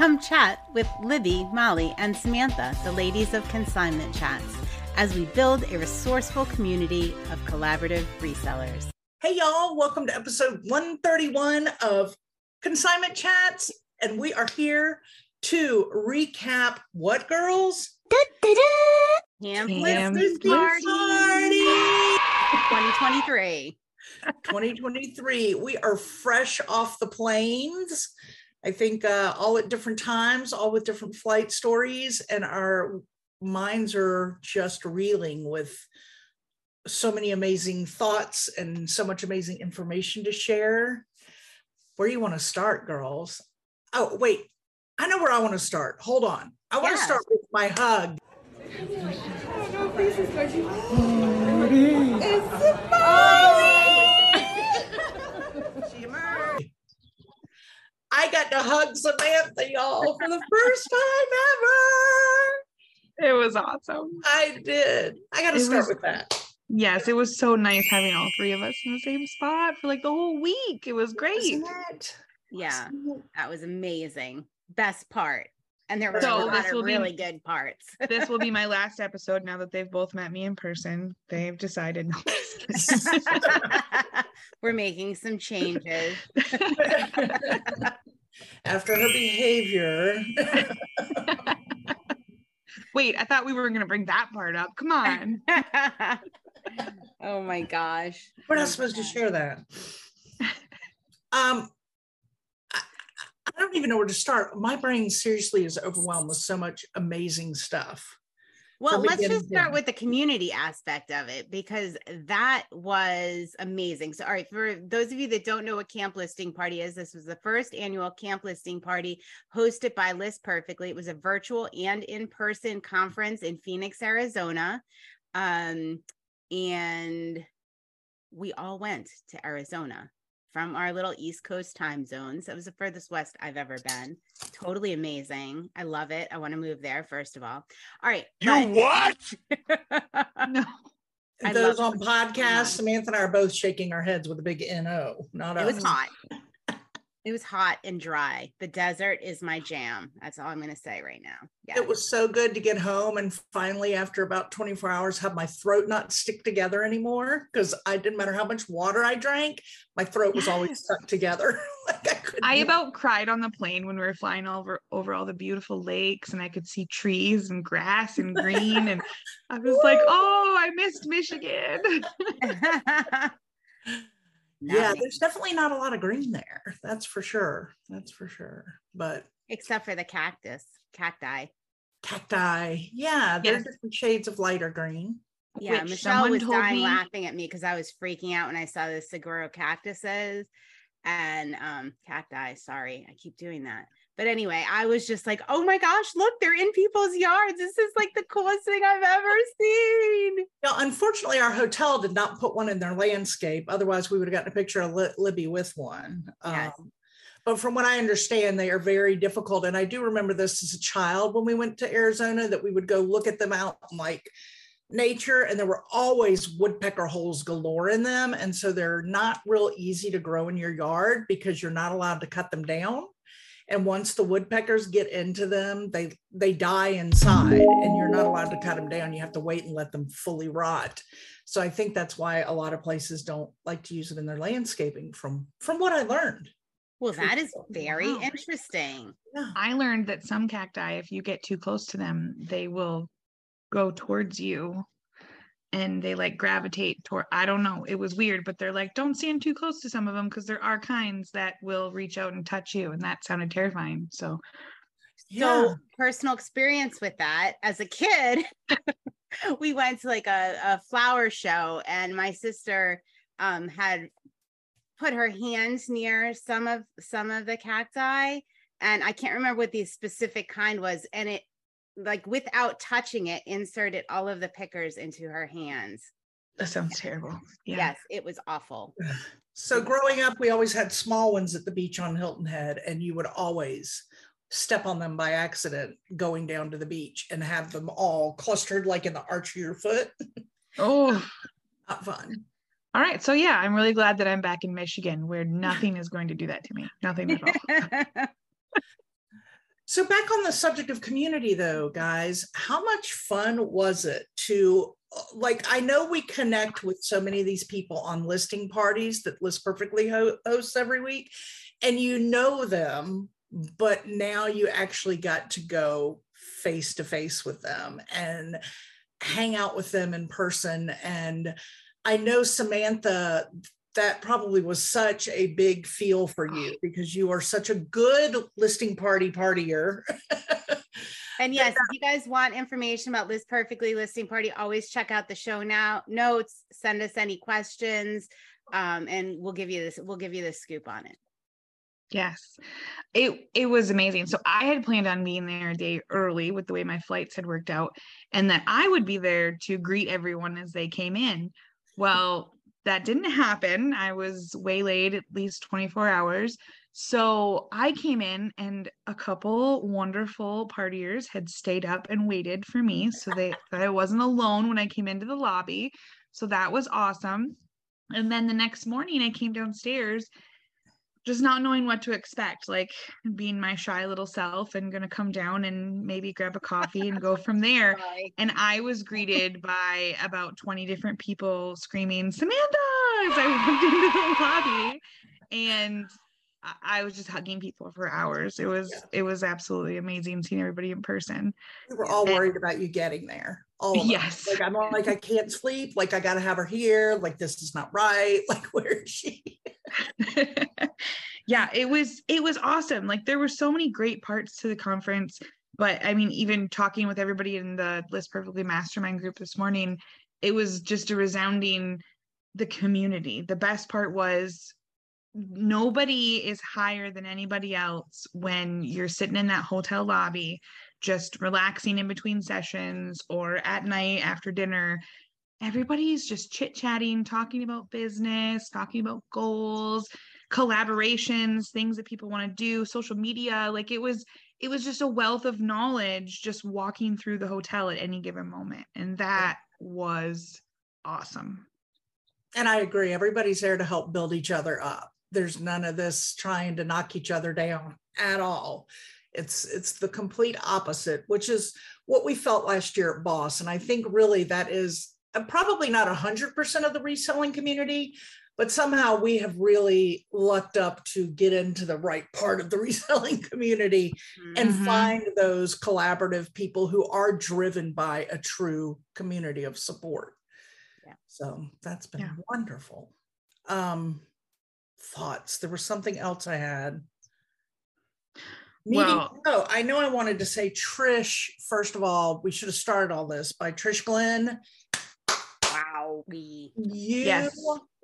Come chat with Libby, Molly, and Samantha, the ladies of Consignment Chats, as we build a resourceful community of collaborative resellers. Hey, y'all, welcome to episode 131 of Consignment Chats. And we are here to recap what, girls? Camp Listing Party 2023. 2023. We are fresh off the planes. I think uh, all at different times, all with different flight stories, and our minds are just reeling with so many amazing thoughts and so much amazing information to share. Where do you want to start, girls? Oh, wait, I know where I want to start. Hold on. I want to start with my hug. I got to hug Samantha, y'all, for the first time ever. It was awesome. I did. I got to start was- with that. Yes, it was so nice having all three of us in the same spot for like the whole week. It was great. Wasn't it? Yeah, that was amazing. Best part. And there were So a lot this of will be- really good parts. This will be my last episode now that they've both met me in person. They've decided. No, We're making some changes. After her behavior. Wait, I thought we were going to bring that part up. Come on. oh my gosh. We're Oh not supposed to share that. Um, I, I don't even know where to start. My brain seriously is overwhelmed with so much amazing stuff. Well, let's just start with the community aspect of it because that was amazing. So, all right, for those of you that don't know what Camp Listing Party is, this was the first annual Camp Listing Party hosted by List Perfectly. It was a virtual and in person conference in Phoenix, Arizona. Um, and we all went to Arizona from our little East Coast time zones. That was the furthest west I've ever been. Totally amazing. I love it. I want to move there, first of all. All right. You what? what? No. I Those on podcasts, Samantha and I are both shaking our heads with a big NO. Not it was us. hot. It was hot and dry. The desert is my jam. That's all I'm going to say right now. Yeah. It was so good to get home and finally, after about 24 hours, have my throat not stick together anymore because I didn't matter how much water I drank, my throat was always stuck together. like I couldn't. I about cried on the plane when we were flying over over all the beautiful lakes and I could see trees and grass and green and I was like, "Oh, I missed Michigan." yeah, there's definitely not a lot of green there. That's for sure. That's for sure. But Except for the cactus, cacti. cacti, yeah, there's Yes. different shades of lighter green. Yeah, Michelle was dying me- laughing at me because I was freaking out when I saw the saguaro cactuses and um cacti. Sorry, I keep doing that. But anyway, I was just like, oh my gosh, look, they're in people's yards. This is like the coolest thing I've ever seen. Yeah, unfortunately, our hotel did not put one in their landscape. Otherwise, we would have gotten a picture of Li- Libby with one. Yes. Um, but from what I understand, they are very difficult. And I do remember this as a child when we went to Arizona that we would go look at them out in like nature, and there were always woodpecker holes galore in them. And so they're not real easy to grow in your yard because you're not allowed to cut them down. And once the woodpeckers get into them, they they die inside, and you're not allowed to cut them down. You have to wait and let them fully rot. So I think that's why a lot of places don't like to use it in their landscaping. From from what I learned. Well, that is very Wow. interesting. Yeah. I learned that some cacti, if you get too close to them, they will go towards you and they like gravitate toward I don't know. It was weird, but they're like, don't stand too close to some of them because there are kinds that will reach out and touch you. And that sounded terrifying. So Yeah. So personal experience with that as a kid, we went to like a, a flower show and my sister um had put her hands near some of some of the cacti and I can't remember what the specific kind was and it like without touching it inserted all of the pickers into her hands. that sounds terrible. Yeah. Yes, it was awful. So growing up, we always had small ones at the beach on Hilton Head, and you would always step on them by accident going down to the beach and have them all clustered like in the arch of your foot. Oh, Not fun. all right. So yeah, I'm really glad that I'm back in Michigan where nothing is going to do that to me. Nothing at all. So, back on the subject of community, though, guys, how much fun was it to like? I know we connect with so many of these people on listing parties that List Perfectly hosts every week, and you know them, but now you actually got to go face to face with them and hang out with them in person. And I know Samantha, that probably was such a big feel for you because you are such a good listing party partier. and yes, if you guys want information about List Perfectly Listing Party, always check out the show now notes, send us any questions, um, and we'll give you this, we'll give you the scoop on it. Yes. It it was amazing. So I had planned on being there a day early with the way my flights had worked out and that I would be there to greet everyone as they came in. Well, that didn't happen. I was waylaid at least 24 hours. So I came in and a couple wonderful partiers had stayed up and waited for me so they that I wasn't alone when I came into the lobby. So that was awesome. And then the next morning I came downstairs just not knowing what to expect, like being my shy little self and going to come down and maybe grab a coffee and go from there. And I was greeted by about 20 different people screaming, Samantha, as I walked into the lobby. And I was just hugging people for hours. It was yeah. it was absolutely amazing seeing everybody in person. We were all and, worried about you getting there. All yes. Like I'm all like I can't sleep. Like I got to have her here. Like this is not right. Like where is she? yeah, it was it was awesome. Like there were so many great parts to the conference. But I mean, even talking with everybody in the List Perfectly Mastermind group this morning, it was just a resounding the community. The best part was nobody is higher than anybody else when you're sitting in that hotel lobby just relaxing in between sessions or at night after dinner everybody's just chit-chatting talking about business talking about goals collaborations things that people want to do social media like it was it was just a wealth of knowledge just walking through the hotel at any given moment and that was awesome. And i agree everybody's there to help build each other up. There's none of this trying to knock each other down at all. It's it's the complete opposite which is what we felt last year at boss and i think really that is probably not 100% of the reselling community but somehow we have really lucked up to get into the right part of the reselling community mm-hmm. and find those collaborative people who are driven by a true community of support yeah. so that's been yeah. wonderful um thoughts. There was something else I had. Meeting, well, oh, I know I wanted to say Trish. First of all, we should have started all this by Trish Glenn. Wow, we you yes.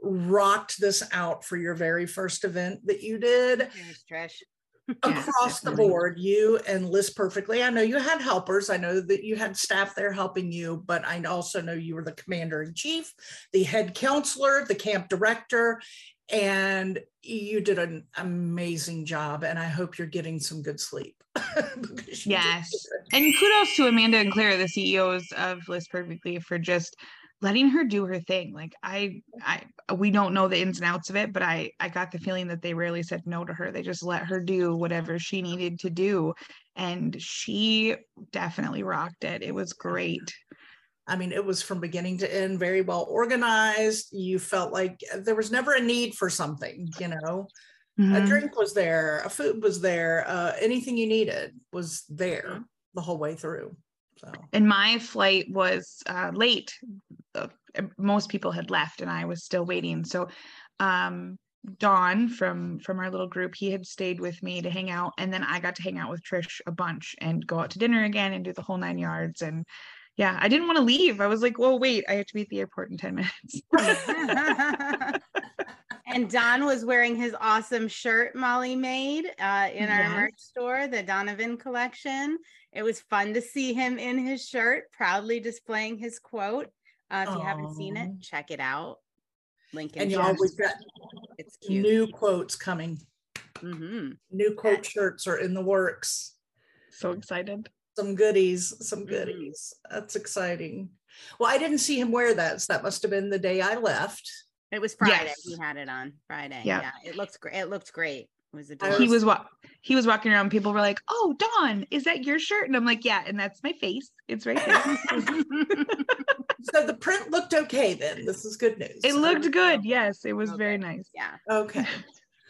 rocked this out for your very first event that you did. Trish. Across the board, you and List Perfectly. I know you had helpers. I know that you had staff there helping you, but I also know you were the commander in chief, the head counselor, the camp director, and you did an amazing job and i hope you're getting some good sleep yes and kudos to amanda and claire the ceos of list perfectly for just letting her do her thing like i i we don't know the ins and outs of it but i i got the feeling that they rarely said no to her they just let her do whatever she needed to do and she definitely rocked it it was great I mean, it was from beginning to end very well organized. You felt like there was never a need for something, you know. Mm-hmm. A drink was there, a food was there, uh, anything you needed was there the whole way through. So. And my flight was uh, late. Uh, most people had left, and I was still waiting. So, um, Don from from our little group, he had stayed with me to hang out, and then I got to hang out with Trish a bunch and go out to dinner again and do the whole nine yards. And yeah, I didn't want to leave. I was like, well, wait, I have to be at the airport in 10 minutes. and Don was wearing his awesome shirt Molly made uh, in our yes. merch store, the Donovan collection. It was fun to see him in his shirt, proudly displaying his quote. Uh, if Aww. you haven't seen it, check it out. Link in and y'all, we've got it's cute. new quotes coming. Mm-hmm. New quote shirts are in the works. So excited some goodies, some mm-hmm. goodies. Mm-hmm. That's exciting. Well, I didn't see him wear that. So that must have been the day I left. It was Friday. Yes. He had it on Friday. Yeah. yeah. It looks great. It looked great. Was adorable. he was wa- he was walking around. People were like, "Oh, Don, is that your shirt?" And I'm like, "Yeah," and that's my face. It's right there. So the print looked okay then. This is good news. it looked good. Yes, it was Okay. very nice. yeah. Okay.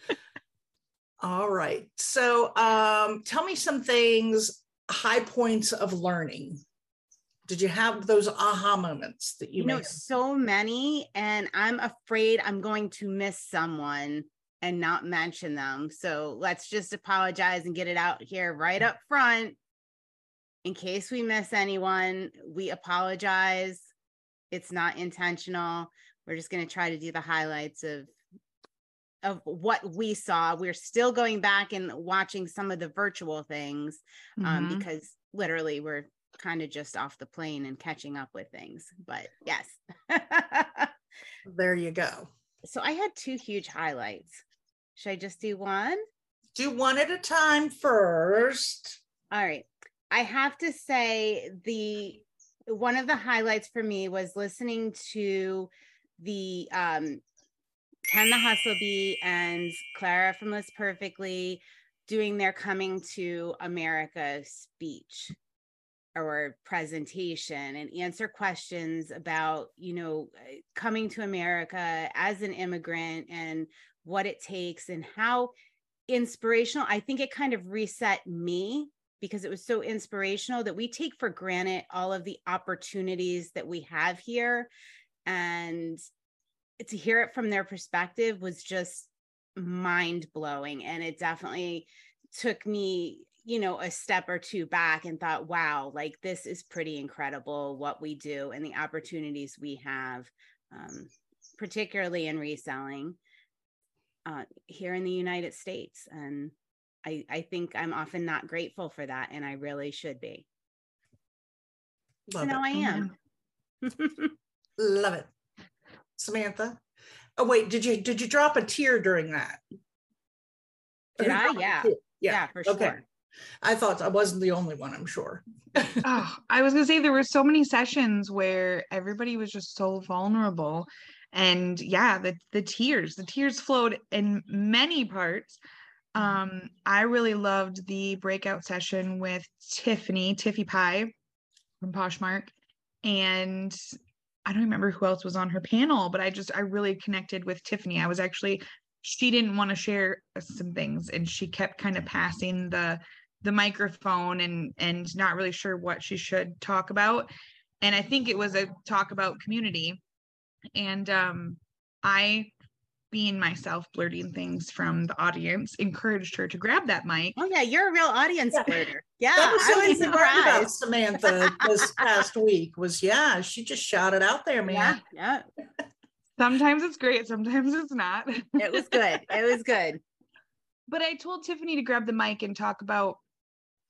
All right. So um, tell me some things, high points of learning. Did you have those aha moments that you, you know may- so many and i'm afraid i'm going to miss someone and not mention them so let's just apologize and get it out here right up front in case we miss anyone we apologize it's not intentional we're just going to try to do the highlights of of what we saw we're still going back and watching some of the virtual things um, Mhm. because literally we're kind of just off the plane and catching up with things. But yes. there you go. So I had two huge highlights. Should I just do one? Do one at a time first. All right. I have to say the one of the highlights for me was listening to the um Ken the Hustle Bee and Clara from List Perfectly doing their coming to America speech or presentation and answer questions about, you know, uh, coming to America as an immigrant and what it takes and how inspirational. I think it kind of reset me because it was so inspirational that we take for granted all of the opportunities that we have here. And to hear it from their perspective was just mind blowing. And it definitely took me, you know, a step or two back and thought, wow, like this is pretty incredible what we do and the opportunities we have, um, particularly in reselling uh, here in the United States. And I, I think I'm often not grateful for that, and I really should be. So Love now I am. Love it. Samantha. Oh wait, did you did you drop a tear during that? Did I? a Yeah. yeah, for sure. Okay. I thought I wasn't the only one, I'm sure. Oh, I was gonna say there were so many sessions where everybody was just so vulnerable. And yeah, the the tears, the tears flowed in many parts. Um, I really loved the breakout session with Tiffany, Tiffy Pie from Poshmark. And I don't remember who else was on her panel, but I just I really connected with Tiffany. I was actually she didn't want to share some things and she kept kind of passing the the microphone and and not really sure what she should talk about and i think it was a talk about community and um i being myself blurting things from the audience encouraged her to grab that mic Oh yeah, you're a real audience Yeah. splitter. Yeah, that was I was something I learned about. Samantha this past week was yeah, she just shouted out there, man. Yeah, yeah, sometimes it's great sometimes it's not it was good. It was good. but I told Tiffany to grab the mic and talk about.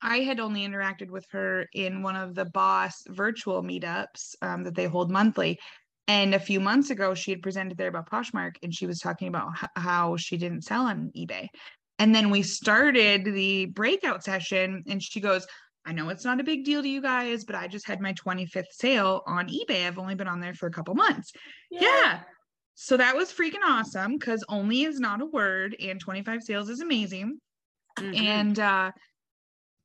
I had only interacted with her in one of the boss virtual meetups um, that they hold monthly. And a few months ago, she had presented there about Poshmark and she was talking about how she didn't sell on eBay. And then we started the breakout session and she goes, I know it's not a big deal to you guys, but I just had my 25th sale on eBay. I've only been on there for a couple months. Yeah. So that was freaking awesome because only is not a word and 25 sales is amazing. Mhm. And uh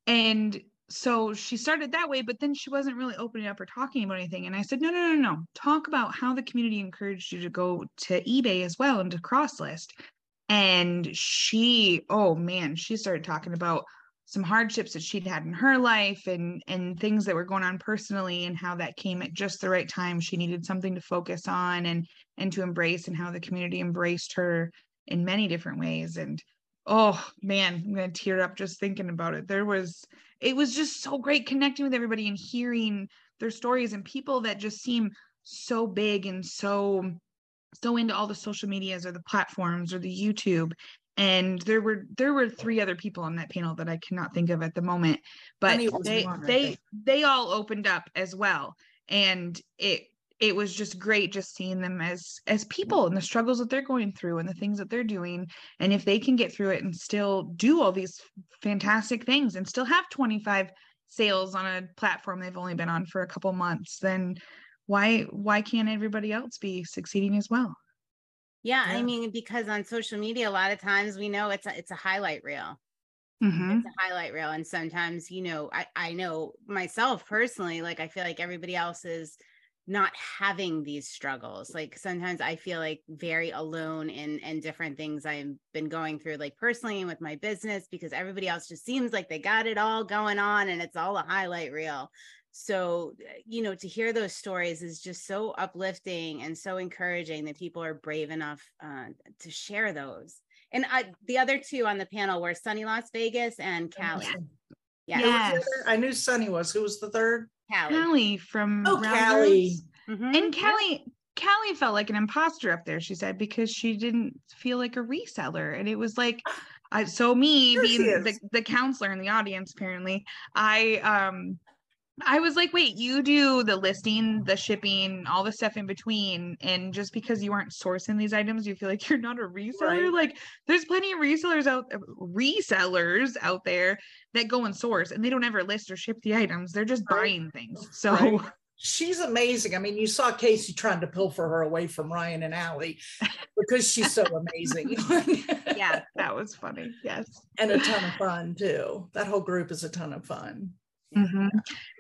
and so she started that way, but then she wasn't really opening up or talking about anything. And I said, no, no, no, no. Talk about how the community encouraged you to go to eBay as well and to cross list. And she, oh man, she started talking about some hardships that she'd had in her life and and things that were going on personally and how that came at just the right time she needed something to focus on and and to embrace and how the community embraced her in many different ways and oh man i'm gonna tear up just thinking about it. There was it was just so great connecting with everybody and hearing their stories and people that just seem so big and so so into all the social medias or the platforms or the youtube. And there were there were three other people on that panel that i cannot think of at the moment but they they they all opened up as well. And it it was just great just seeing them as as people and the struggles that they're going through and the things that they're doing and if they can get through it and still do all these fantastic things and still have 25 sales on a platform they've only been on for a couple months then why why can't everybody else be succeeding as well Yeah, Yeah. I mean, because on social media, a lot of times we know it's a, it's a highlight reel. Mhm. It's a highlight reel, and sometimes, you know, I I know myself personally, like I feel like everybody else is not having these struggles. Like sometimes I feel like very alone in in different things I've been going through, like personally and with my business, because everybody else just seems like they got it all going on, and it's all a highlight reel. So, uh, you know, to hear those stories is just so uplifting and so encouraging that people are brave enough uh, to share those. And I, the other two on the panel were Sunny Las Vegas and Callie. Yeah, Who was the Yes. I knew Sunny was. Who was the third? Callie. Callie from Oh, Round Callie. Roots. Mhm. And Callie, Callie felt like an imposter up there, she said, because she didn't feel like a reseller. And it was like, I, so me Sure being the, the counselor in the audience, apparently, I um I was like, wait, you do the listing, the shipping, all the stuff in between, and just because you aren't sourcing these items, you feel like you're not a reseller. Right. Like, there's plenty of resellers out, uh, resellers out there that go and source, and they don't ever list or ship the items. They're just Right. buying things. So, Right. She's amazing. I mean, you saw Casey trying to pilfer her away from Ryan and Allie because she's so amazing. Yeah. that was funny. Yes. and a ton of fun too. That whole group is a ton of fun. Mhm.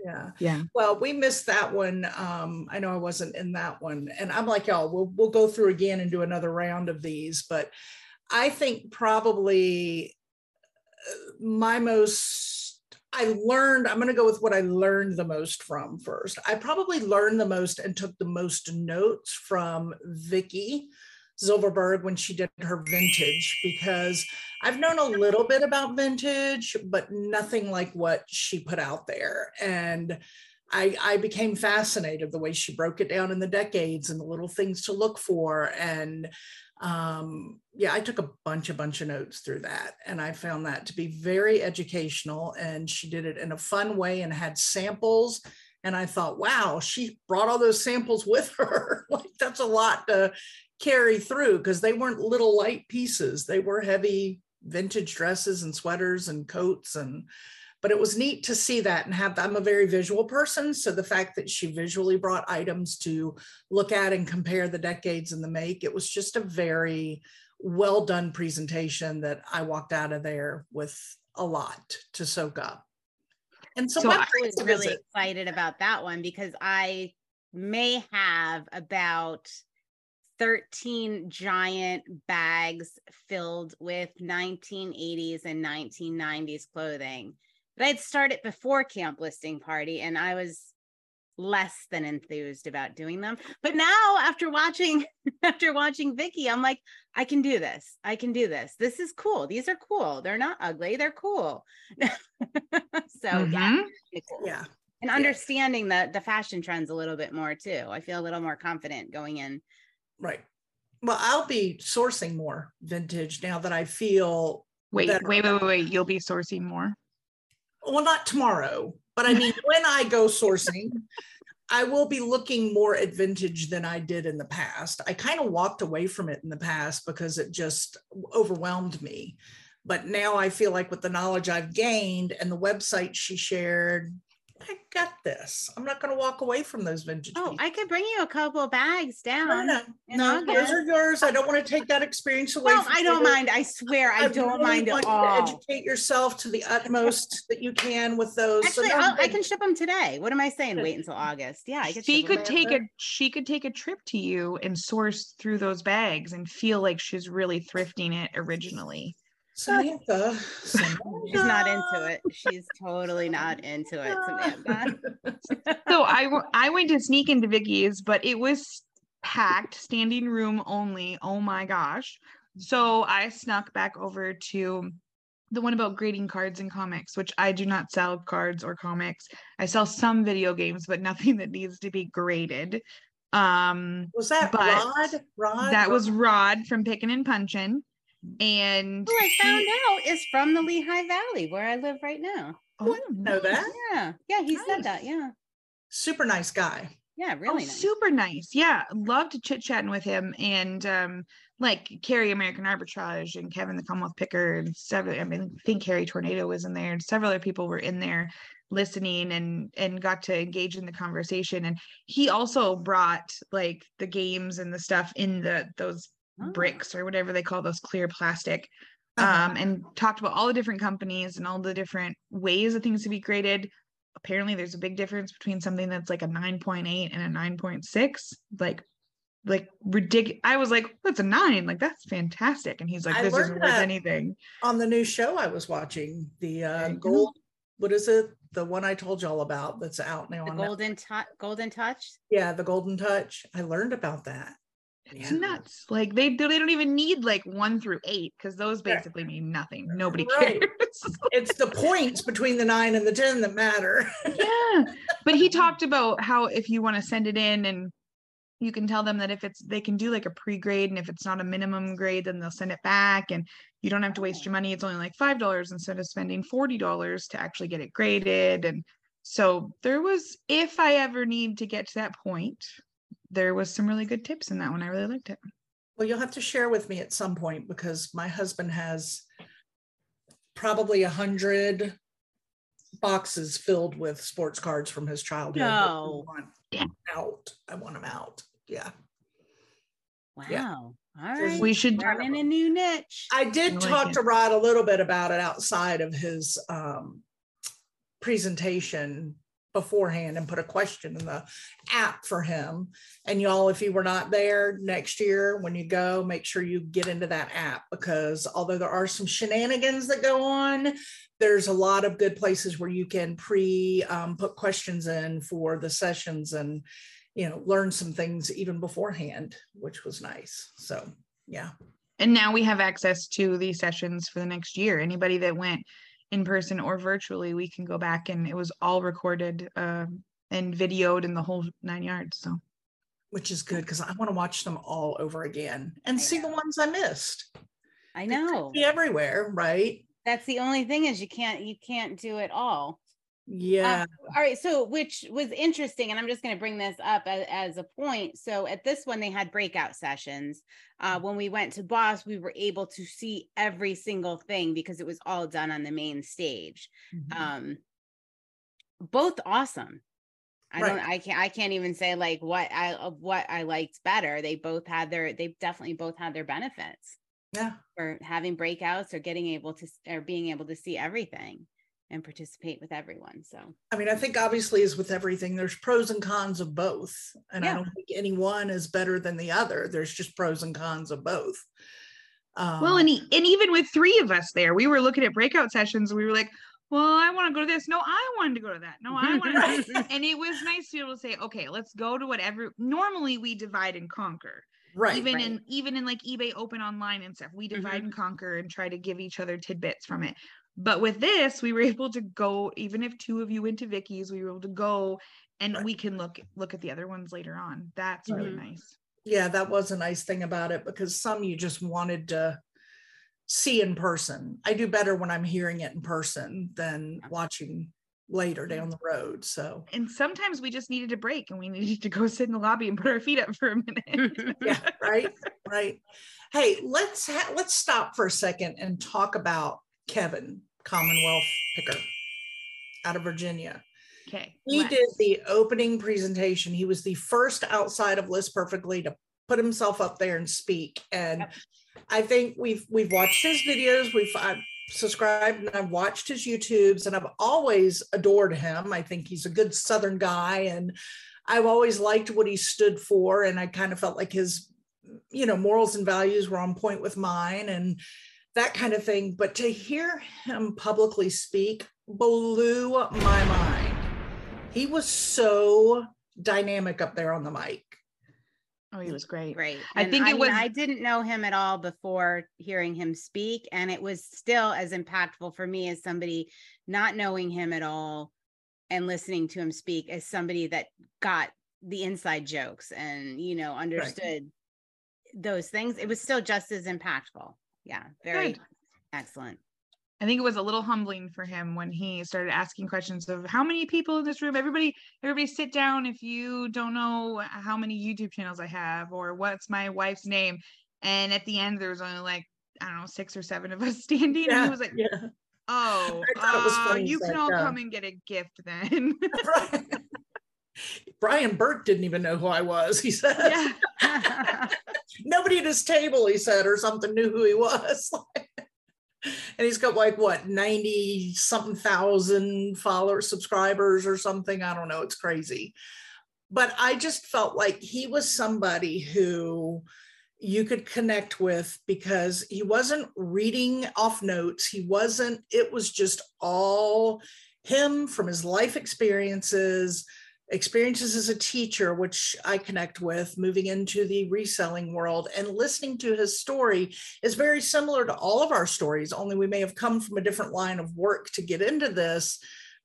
Yeah. Yeah. Well, we missed that one. Um, I know I wasn't in that one. And I'm like, y'all, we'll we'll go through again and do another round of these. But I think probably uh, my most I learned, I'm gonna go with what I learned the most from first. I probably learned the most and took the most notes from Vicky Zilverberg when she did her vintage because I've known a little bit about vintage, but nothing like what she put out there. And I, I became fascinated the way she broke it down in the decades and the little things to look for. And um, yeah, I took a bunch, a bunch of notes through that. And I found that to be very educational. And she did it in a fun way and had samples. And I thought, wow, she brought all those samples with her. like that's a lot to carry through because they weren't little light pieces. They were heavy vintage dresses and sweaters and coats and but it was neat to see that and have i'm a very visual person so the fact that she visually brought items to look at and compare the decades and the make it was just a very well done presentation that i walked out of there with a lot to soak up and so, So I I was really visit. excited about that one because I may have about 13 giant bags filled with 1980s and 1990s clothing. But I'd started before camp listing party and I was less than enthused about doing them. But now after watching after watching Vicky, I'm like, I can do this. I can do this. This is cool. These are cool. They're not ugly. They're cool. so yeah, Mhm. really cool. yeah and understanding the the fashion trends a little bit more too. I feel a little more confident going in. Right well i'll be sourcing more vintage now that i feel Wait, better wait, wait, wait, wait. You'll be sourcing more. well, not tomorrow, but I mean, when I go sourcing, I will be looking more at vintage than I did in the past. I kind of walked away from it in the past because it just overwhelmed me. But now I feel like with the knowledge I've gained and the website she shared, I got this. I'm not going to walk away from those vintage. Oh, pieces. I could bring you a couple bags down. no, in no, those are yours. I don't want to take that experience away. Well, from I don't you. mind. I swear, I, don't really mind want at you to all. Educate yourself to the utmost that you can with those. So Actually, no, I'll, I but- can ship them today. What am I saying? Wait until August. Yeah, I could. She could take up a she could take a trip to you and source through those bags and feel like she's really thrifting it originally. Samantha. She's not into it. She's totally not into it, Samantha. So I w- I went to sneak into Vicky's, but it was packed, standing room only. Oh my gosh. So I snuck back over to the one about grading cards and comics, which I do not sell cards or comics. I sell some video games, but nothing that needs to be graded. Um Was that Rod? Rod? that was Rod from Pickin' and Punchin'. And Who I found he- out is from the Lehigh Valley, where I live right now. oh, know that. Yeah, yeah, he said that. Yeah, Super nice guy. yeah, Oh, really nice. super nice. Yeah, loved chit chatting with him and um like Carrie American Arbitrage and Kevin the Commonwealth Picker and several. I mean, I think Carrie Tornado was in there. and Several other people were in there listening and and got to engage in the conversation. And he also brought like the games and the stuff in the those Oh. bricks or whatever they call those clear plastic Uh-huh. um, and talked about all the different companies and all the different ways of things to be graded. Apparently, there's a big difference between something that's like a 9.8 and a 9.6. Like, like ridiculous. I was like, that's a nine. Like, that's fantastic. And he's like, this isn't worth anything. on the new show I was watching, the uh, There you go. gold. What is it? The one I told y'all about that's out now The on golden touch, golden touch. Yeah, the Golden Touch. I learned about that. It's Yeah. nuts. Like they they don't even need like one through eight because those basically mean nothing. Nobody Right. cares. It's the points between the nine and the ten that matter. yeah but he talked about how if you want to send it in and you can tell them that if it's they can do like a pre-grade and if it's not a minimum grade then they'll send it back and you don't have to waste your money it's only like five dollars instead of spending forty dollars to actually get it graded and so there was if i ever need to get to that point there was some really good tips in that one i really liked it Well, you'll have to share with me at some point because my husband has probably a hundred boxes filled with sports cards from his childhood. No. want Out. I want them out. Yeah. Wow. Yeah. All So right. we should turn in a new niche. I did I like talk it. to Rod a little bit about it outside of his um, presentation beforehand and put a question in the app for him. And y'all, if you were not there next year, when you go, make sure you get into that app because although there are some shenanigans that go on, there's a lot of good places where you can pre um, put questions in for the sessions and you know learn some things even beforehand, which was nice. So yeah. And now we have access to these sessions for the next year. Anybody that went in person or virtually, we can go back and it was all recorded um, and videoed in the whole nine yards. So which is good because I want to watch them all over again and I see the ones I missed. I know. be everywhere, right? That's the only thing is you can't you can't do it all. Yeah, all right so which was interesting and i'm just going to bring this up as, as a point so at this one they had breakout sessions. Uh, when we went to boss we were able to see every single thing because it was all done on the main stage. Mhm. um both awesome. I don't i can't i can't even say like what i of what i liked better. They both had their they definitely both had their benefits yeah, for having breakouts or getting able to or being able to see everything and participate with everyone so I mean, I think obviously as with everything, there's pros and cons of both, and I don't think any one is better than the other. There's just pros and cons of both. Um, well, and e- and even with three of us there, we were looking at breakout sessions. We were like, "Well, I want to go to this. No, I wanted to go to that. No, I want to." and it was nice to be able to say, "Okay, let's go to whatever." Normally, we divide and conquer. right, even right. in even in like eBay open online and stuff, we divide and conquer and try to give each other tidbits from it. But with this, we were able to go, even if two of you went to Vicky's, we were able to go and Right. we can look look at the other ones later on. That's really Mhm. nice. yeah, that was a nice thing about it because some you just wanted to see in person. I do better when I'm hearing it in person than watching later down the road. So And sometimes we just needed a break and we needed to go sit in the lobby and put our feet up for a minute. yeah right right hey let's ha- let's stop for a second and talk about kevin commonwealth picker out of virginia. Okay. he did the opening presentation. He was the first outside of list perfectly to put himself up there and speak. And Yep. i think we've we've watched his videos. We've I've subscribed and i've watched his youtubes and i've always adored him. I think he's a good southern guy and i've always liked what he stood for. And i kind of felt like his you know morals and values were on point with mine. And that kind of thing but to hear him publicly speak blew my mind he was so dynamic up there on the mic Oh, he was great. Great. I And think it mean, was- I didn't know him at all before hearing him speak, and it was still as impactful for me as somebody not knowing him at all and listening to him speak as somebody that got the inside jokes and you know understood those things. It was still just as impactful. Yeah, very Good. excellent. I think it was a little humbling for him when he started asking questions of how many people in this room. Everybody, everybody, sit down if you don't know how many YouTube channels I have or what's my wife's name. And at the end, there was only like I don't know six or seven of us standing, and he was like, yeah "Oh, I thought it was uh, you can all uh, come and get a gift then." Brian Burke didn't even know who I was. He said, Yeah. nobody at his table, he said, or something knew who he was. and he's got like what 90 something thousand followers, subscribers or something. I don't know. It's crazy. But I just felt like he was somebody who you could connect with because he wasn't reading off notes. He wasn't, it was just all him from his life experiences, experiences as a teacher, which I connect with, moving into the reselling world and listening to his story is very similar to all of our stories, only we may have come from a different line of work to get into this.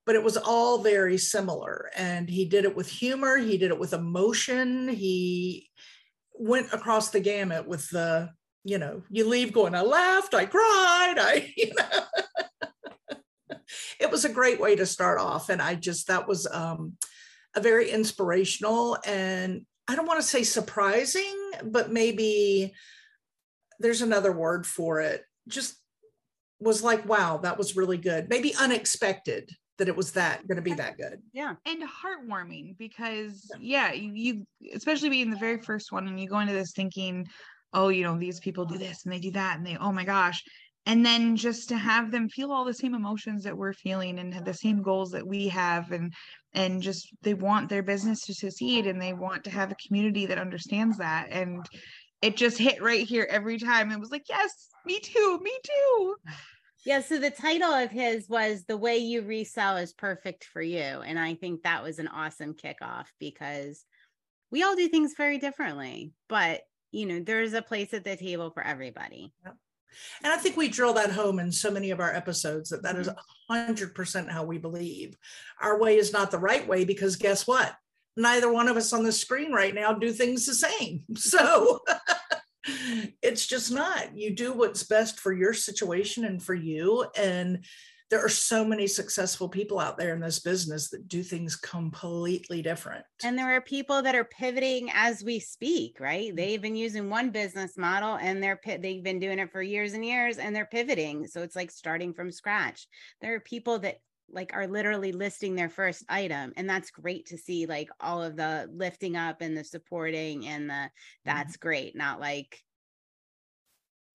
But it was all very similar. And he did it with humor, he did it with emotion. He went across the gamut with the, you know, you leave going, I laughed, I cried, I, you know. it was a great way to start off. And I just, that was um, a very inspirational and I don't want to say surprising, but maybe there's another word for it. Just was like, wow, that was really good. Maybe unexpected that it was that going to be that good. yeah. and heartwarming because yeah you, you especially being the very first one and you go into this thinking oh you know these people do this and they do that and they oh my gosh and then just to have them feel all the same emotions that we're feeling and have the same goals that we have and and just they want their business to succeed and they want to have a community that understands that and it just hit right here every time it was like yes me too me too Yeah, so the title of his was The Way You Resell is Perfect for You. And I think that was an awesome kickoff because we all do things very differently, but you know, there's a place at the table for everybody. And I think we drill that home in so many of our episodes that that is 100% how we believe. Our way is not the right way because guess what? Neither one of us on the screen right now do things the same. So it's just not. You do what's best for your situation and for you. And there are so many successful people out there in this business that do things completely different. And there are people that are pivoting as we speak, right? Mm-hmm. They've been using one business model and they're they've been doing it for years and years and they're pivoting. So it's like starting from scratch. There are people that like are literally listing their first item and that's great to see like all of the lifting up and the supporting and the mm-hmm. that's great, not like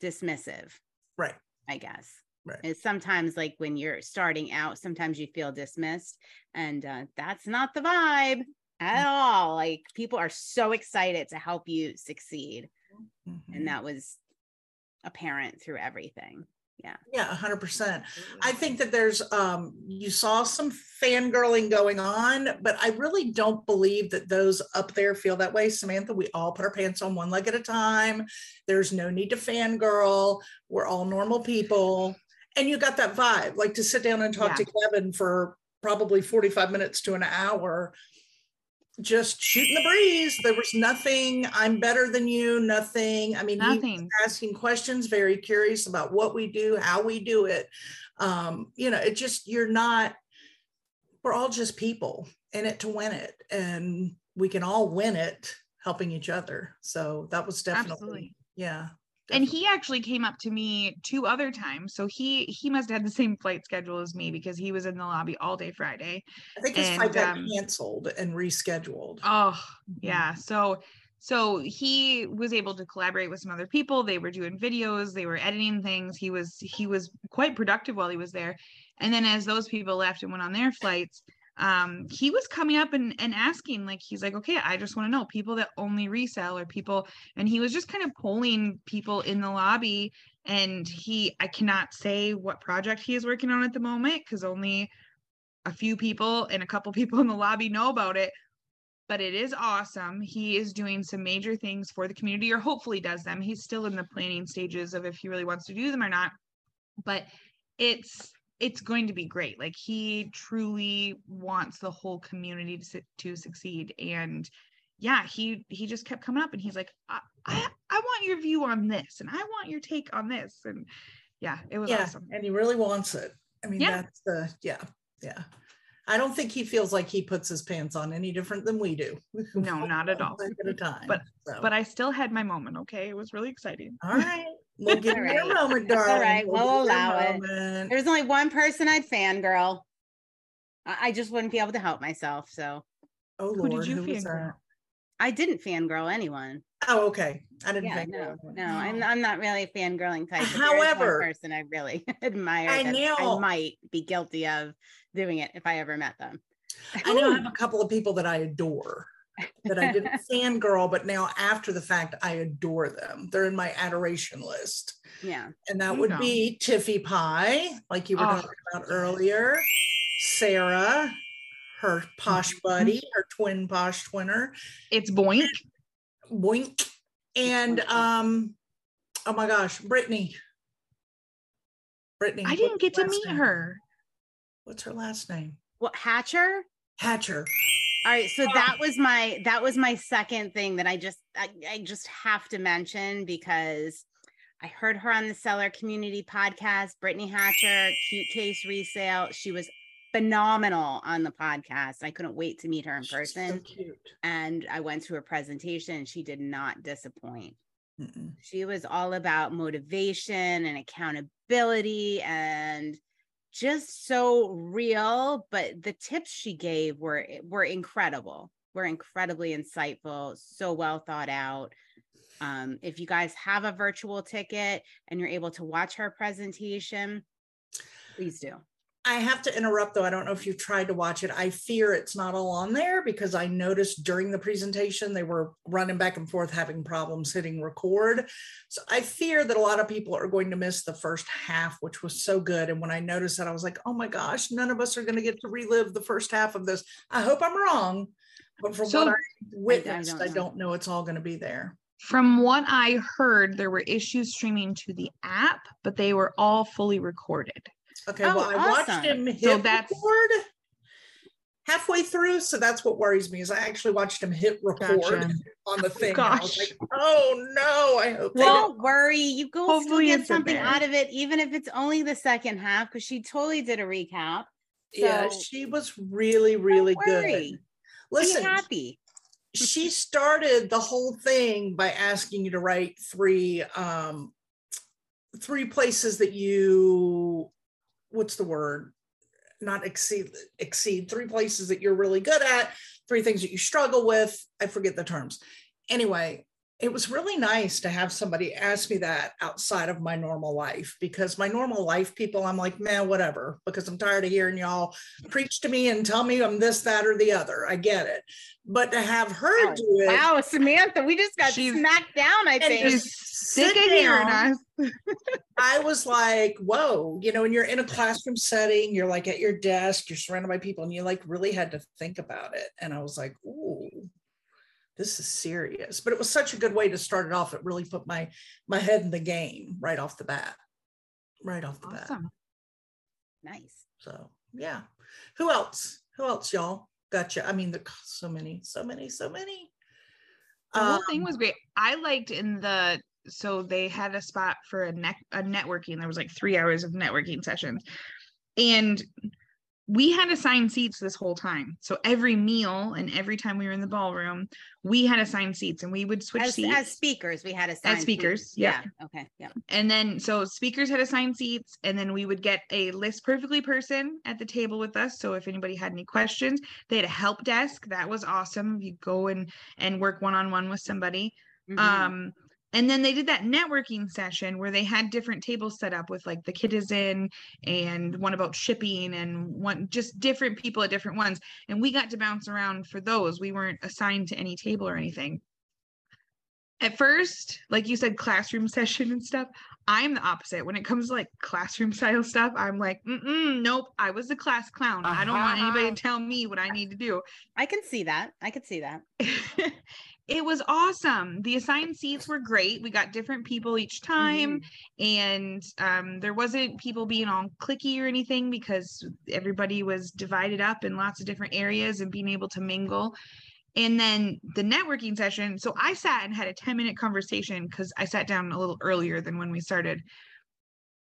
dismissive, right. I guess. Right. It's sometimes like when you're starting out, sometimes you feel dismissed, and uh, that's not the vibe at all. Like people are so excited to help you succeed, Mhm. and that was apparent through everything. Yeah, Yeah, 100%. I think that there's um you saw some fangirling going on, but I really don't believe that those up there feel that way. Samantha, we all put our pants on one leg at a time. There's no need to fangirl. We're all normal people. And you got that vibe, like to sit down and talk to Kevin for probably 45 minutes to an hour, just shooting the breeze. There was nothing, I'm better than you, nothing. I mean, nothing asking questions, very curious about what we do, how we do it. Um, you know, it just, you're not, we're all just people in it to win it. And we can all win it helping each other. So that was definitely, Absolutely. yeah. And he actually came up to me two other times so he he must have had the same flight schedule as me because he was in the lobby all day friday I think his and, flight got um, canceled and rescheduled. oh Mhm. yeah so so he was able to collaborate with some other people they were doing videos they were editing things he was he was quite productive while he was there and then as those people left and went on their flights um he was coming up and, and asking like he's like okay i just want to know people that only resell or people and he was just kind of polling people in the lobby and he i cannot say what project he is working on at the moment because only a few people and a couple people in the lobby know about it but it is awesome. He is doing some major things for the community or hopefully does them. He's still in the planning stages of if he really wants to do them or not but it's it's going to be great like he truly wants the whole community to, to succeed and yeah he he just kept coming up and he's like I, I i want your view on this and i want your take on this and yeah it was yeah, awesome and he really wants it. I mean, Yeah. that's the yeah, yeah. I don't think he feels like he puts his pants on any different than we do. No, not at all. At a time. But- so. but i still had my moment okay it was really exciting all right, we'll give you your All right. moment, That's darling. right, give we'll you your allow it. moment. There's only one person I'd fangirl. I, I just wouldn't be able to help myself. So Oh Who did Lord, you who was fangirl? that? I didn't fangirl anyone. Oh, okay. I didn't Yeah, think no, no, I'm I'm not really a fangirling type. but one However- person I really admire I know- I might be guilty of doing it if I ever met them. I know I have a couple of people that I adore that I didn't fangirl, but now after the fact, I adore them. They're in my adoration list. Yeah. And that You would know. be Tiffy Pie, like you were Oh, talking about earlier, Sarah, her posh buddy, her twin posh twinner, It's Boink. Boink, and um, oh my gosh, Brittany. Brittany. I didn't get to meet name? her. What's her last name? What Hatcher? Hatcher. All right, so that was my that was my second thing that I just I, I just have to mention because I heard her on the Seller Community podcast, Brittany Hatcher, Cute Case Resale. She was phenomenal on the podcast. I couldn't wait to meet her in She's so person. cute. and I went to her presentation and she did not disappoint. Mm-mm. She was all about motivation and accountability and just so real, but the tips she gave were were incredible. Were incredibly insightful, so well thought out. Um, if you guys have a virtual ticket and you're able to watch her presentation, please do. I have to interrupt though. I don't know if you've tried to watch it. I fear it's not all on there because I noticed during the presentation they were running back and forth having problems hitting record. So I fear that a lot of people are going to miss the first half, which was so good. And when I noticed that, I was like, oh my gosh, none of us are going to get to relive the first half of this. I hope I'm wrong. But from So- what I witnessed, don't I don't know it's all going to be there. From what I heard, there were issues streaming to the app, but they were all fully recorded. Okay, Oh, well, I watched him hit So that's- record halfway through. So that's what worries me is I actually watched him hit record Gotcha. on the thing. and I was Gosh. like, oh no, I hope they Don't worry, you go still get something out of it, even if it's only the second half, because she totally did a recap. Yeah, she was really, really good. worry. Be Listen, happy. she started the whole thing by asking you to write three um three places that you what's the word? Not exceed exceed three places that you're really good at three things that you struggle with. I forget the terms. Anyway it was really nice to have somebody ask me that outside of my normal life because my normal life people i'm like man whatever because i'm tired of hearing y'all preach to me and tell me i'm this that or the other. I get it. But to have her Wow. do it Wow, Samantha, we just got She's- smacked down, I think. Just Sick sit of hearing down, us. I was like, whoa, you know, when you're in a classroom setting, you're like at your desk, you're surrounded by people, and you like really had to think about it. And I was like, ooh, this is serious. But it was such a good way to start it off. It really put my my head in the game right off the bat. Right off the bat. Nice. So yeah. Who else? Who else, y'all? Gotcha. I mean, there's so many, so many, so many. The whole Um, thing was great. I liked in the so they had a spot for a net a networking. There was like three hours of networking sessions, and we had assigned seats this whole time. So every meal and every time we were in the ballroom, we had assigned seats, and we would switch As, seats. as speakers, we had a speakers, yeah. Yeah. Okay. Yeah. and then so speakers had assigned seats and then we would get a List Perfectly person at the table with us so if anybody had any questions they had a help desk that was awesome you go and and work one-on-one with somebody Mhm. um and then they did that networking session where they had different tables set up with like the Kidizen and one about shipping and one just different people at different ones and we got to bounce around for those we weren't assigned to any table or anything at first like you said classroom session and stuff i'm the opposite when it comes to like classroom style stuff i'm like Mm-mm, nope i was the class clown i don't want anybody Uh-huh. to tell me what i need to do I can see that. I could see that. it was awesome. The assigned seats were great. We got different people each time, and um, there wasn't people being all clicky or anything because everybody was divided up in lots of different areas and being able to mingle. And then the networking session. So I sat and had a 10 minute conversation because I sat down a little earlier than when we started.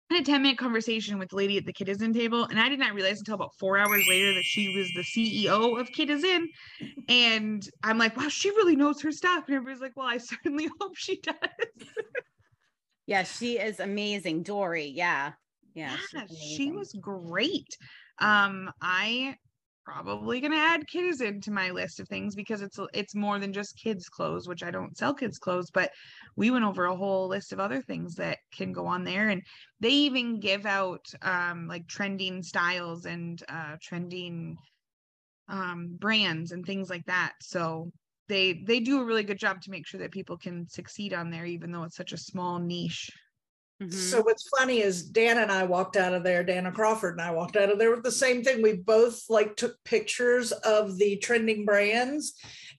I had a 10 minute conversation with the lady at the Kidizen table, and I did not realize until about four hours later that she was the CEO of Kidizen. And I'm like, wow, she really knows her stuff. And everybody's like, well, I certainly hope she does. Yeah, she is amazing. Dory. Yeah. Yeah. Yeah, she was great. Um, I probably going to add kids into my list of things because it's it's more than just kids clothes, which I don't sell kids clothes, but we went over a whole list of other things that can go on there and they even give out um like trending styles and uh trending um brands and things like that. So they they do a really good job to make sure that people can succeed on there even though it's such a small niche. Mm-hmm. So what's funny is Dan and I walked out of there, Dana Crawford and I walked out of there with the same thing. We both like took pictures of the trending brands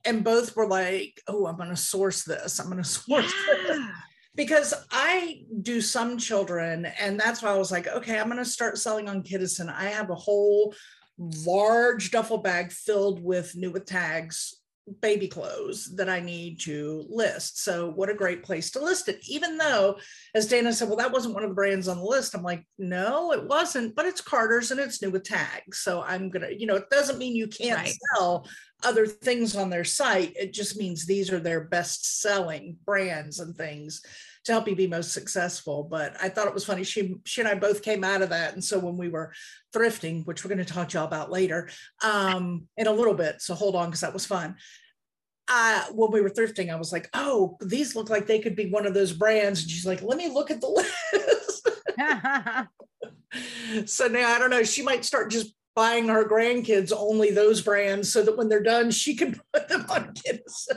and both were like, oh, I'm going to source this. I'm going to source yeah. this. Because I do some children, and that's why I was like, okay, I'm going to start selling on Kidizen. I have a whole large duffel bag filled with new with tags baby clothes that I need to list. So, what a great place to list it. Even though, as Dana said, well, that wasn't one of the brands on the list. I'm like, no, it wasn't, but it's Carter's and it's new with tags. So, I'm going to, you know, it doesn't mean you can't right. sell other things on their site. It just means these are their best selling brands and things to help you be most successful. But I thought it was funny. She she and I both came out of that. And so when we were thrifting, which we're going to talk to y'all about later um, in a little bit. So hold on, because that was fun. Uh, when we were thrifting, I was like, oh, these look like they could be one of those brands. And she's like, let me look at the list. so now I don't know. She might start just buying her grandkids only those brands so that when they're done, she can put them on kids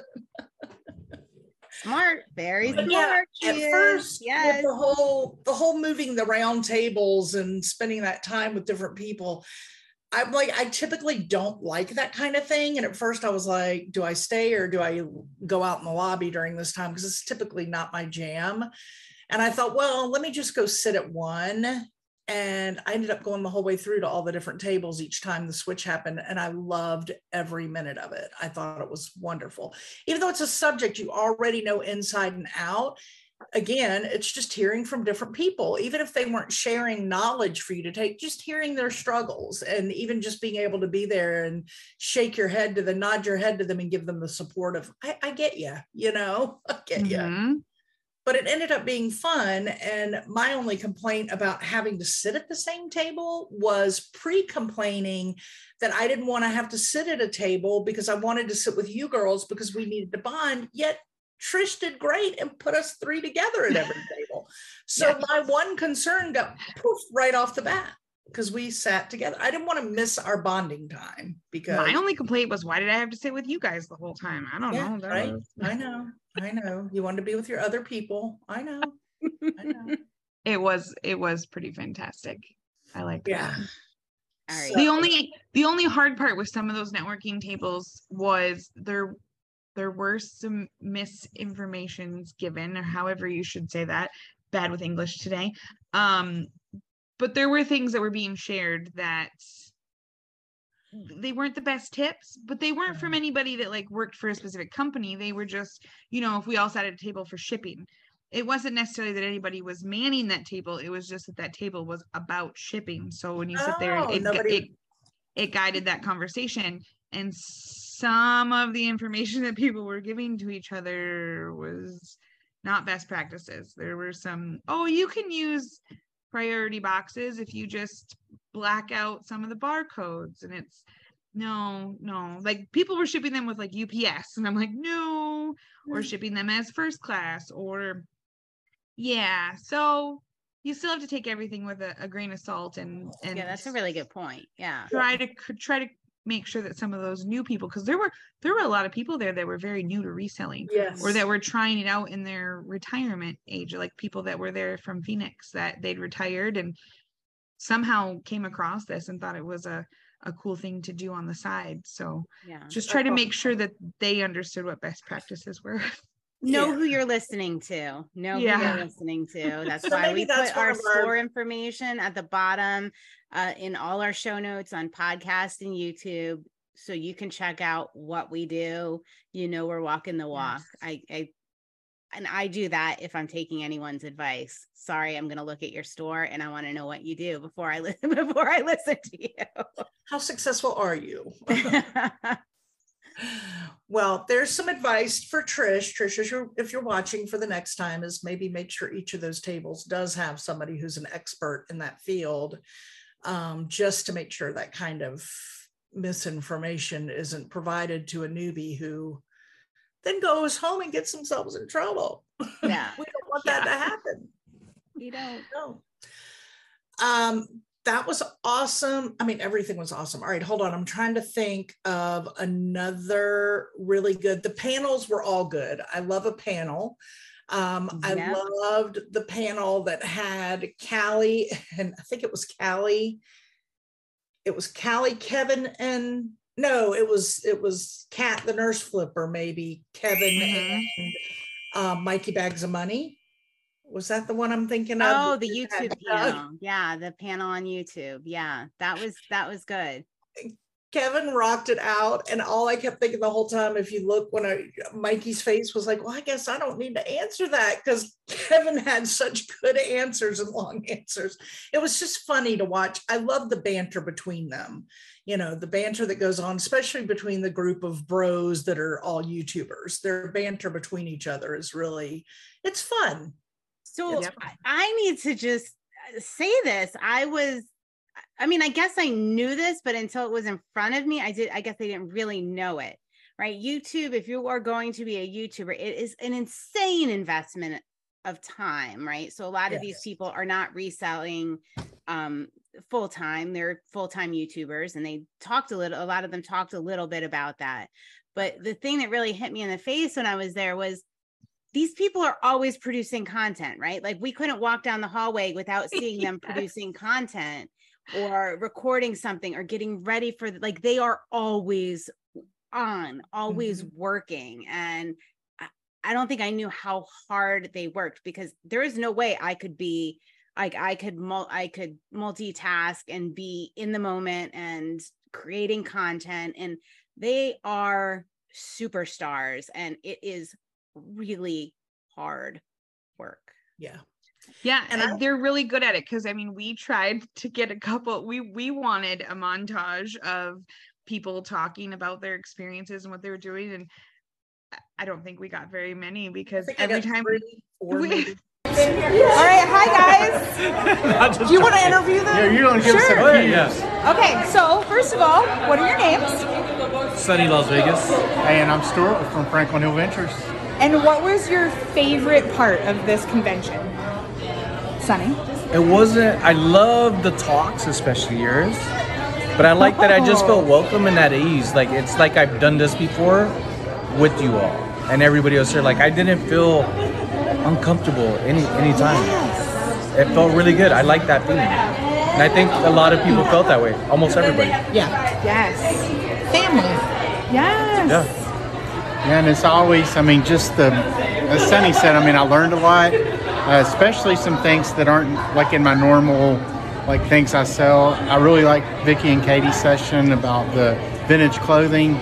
smart, very but smart. Yeah, at first, yes. the whole the whole moving the round tables and spending that time with different people, I'm like, I typically don't like that kind of thing. And at first I was like, do I stay or do I go out in the lobby during this time? Because it's typically not my jam. And I thought, well, let me just go sit at one and I ended up going the whole way through to all the different tables each time the switch happened. And I loved every minute of it. I thought it was wonderful. Even though it's a subject you already know inside and out, again, it's just hearing from different people, even if they weren't sharing knowledge for you to take, just hearing their struggles and even just being able to be there and shake your head to them, nod your head to them and give them the support of, I, I get you, you know, I get mm-hmm. you but it ended up being fun. And my only complaint about having to sit at the same table was pre complaining that I didn't want to have to sit at a table because I wanted to sit with you girls because we needed to bond. Yet Trish did great and put us three together at every table. So yeah. my one concern got poof right off the bat because we sat together. I didn't want to miss our bonding time because my only complaint was why did I have to sit with you guys the whole time? I don't yeah, know. right? I know. I know. You wanted to be with your other people. I know. I know. it was it was pretty fantastic. I like yeah. All right. The only the only hard part with some of those networking tables was there there were some misinformations given or however you should say that bad with english today um but there were things that were being shared that they weren't the best tips, but they weren't from mm-hmm. anybody that like worked for a specific company. They were just, you know, if we all sat at a table for shipping, it wasn't necessarily that anybody was manning that table. It was just that that table was about shipping. So when you sit there, oh, it, nobody... it, it guided that conversation. And some of the information that people were giving to each other was not best practices. There were some, oh, you can use priority boxes if you just black out some of the barcodes and it's no no. Like people were shipping them with like ups and i'm like no or mm. shipping them as first class or yeah. So you still have to take everything with a, a grain of salt and and yeah that's a really good point. Yeah. try to try to make sure that some of those new people because there were there were a lot of people there that were very new to reselling yes. or that were trying it out in their retirement age like people that were there from phoenix that they'd retired and somehow came across this and thought it was a a cool thing to do on the side. So yeah just try to make sure that they understood what best practices were know yeah. who you're listening to. Know yeah. who you're listening to. That's so why we put our store information at the bottom uh, in all our show notes on podcast and youtube so you can check out what we do. You know we're walking the walk. Yes. I, I and i do that if i'm taking anyone's advice. Sorry i'm going to look at your store and i want to know what you do before i listen before i listen to you. How successful are you well, there's some advice for Trish. Trish, if you're, if you're watching for the next time, is maybe make sure each of those tables does have somebody who's an expert in that field, um, just to make sure that kind of misinformation isn't provided to a newbie who then goes home and gets themselves in trouble. Yeah. we don't want that to happen. You don't. No. Um, that was awesome. I mean, everything was awesome. All right, hold on. I'm trying to think of another really good. The panels were all good. I love a panel. Um, I loved the panel that had Callie, and I think it was Callie. It was Callie, Kevin, and no, it was it was Cat, the nurse flipper, maybe Kevin Mhm. and um, Mikey Bags of Money. Was that the one I'm thinking of? Oh, the YouTube panel. Yeah, the panel on YouTube. Yeah, that was that was good. Kevin rocked it out, and all I kept thinking the whole time, if you look when I Mikey's face was like, "Well, I guess I don't need to answer that," because Kevin had such good answers and long answers. It was just funny to watch. I love the banter between them. You know, the banter that goes on, especially between the group of bros that are all YouTubers. Their banter between each other is really, it's fun. So Yep. I- I need to just uh, say this. I was, I mean, I guess I knew this, but until it was in front of me, I did. I guess I didn't really know it. Right? YouTube. If you are going to be a YouTuber, it is an insane investment of time. Right? So a lot of these people are not reselling um full time. They're full time YouTubers, and they talked a little. A lot of them talked a little bit about that. But the thing that really hit me in the face when I was there was these people are always producing content, right? Like we couldn't walk down the hallway without seeing them producing content or recording something or getting ready for like they are always on, always mm-hmm. working. And I, I don't think I knew how hard they worked because there is no way I could be like I could mul- I could multitask and be in the moment and creating content and they are superstars and it is really hard work. Yeah. Yeah, And and I- they're really good at it because I mean, we tried to get a couple. We we wanted a montage of people talking about their experiences and what they were doing, and I- I don't think we got very many because every time three, four, we- maybe. All right, hi guys. Do you want to interview them? Yeah, you're gonna give us Sure. a few. Yes. Okay, so first of all, what are your names? Sunny Las Vegas. And I'm Stuart from Franklin Hill Ventures. And what was your favorite part of this convention? Sunny. It wasn't. I love the talks, especially yours. But I like that I just felt oh. welcome and at ease. Like it's like I've done this before with you all and everybody else here. Like I didn't feel uncomfortable any any time. It felt really good. I like that feeling. And I think a lot of people felt that way. Almost everybody. Yeah. Yes. Family. Yes. Yeah. Yeah, and it's always, I mean, just the, as Sunny said, I mean, I learned a lot, uh, especially some things that aren't like in my normal, like things I sell. I really like Vicky and Katie's session about the vintage clothing.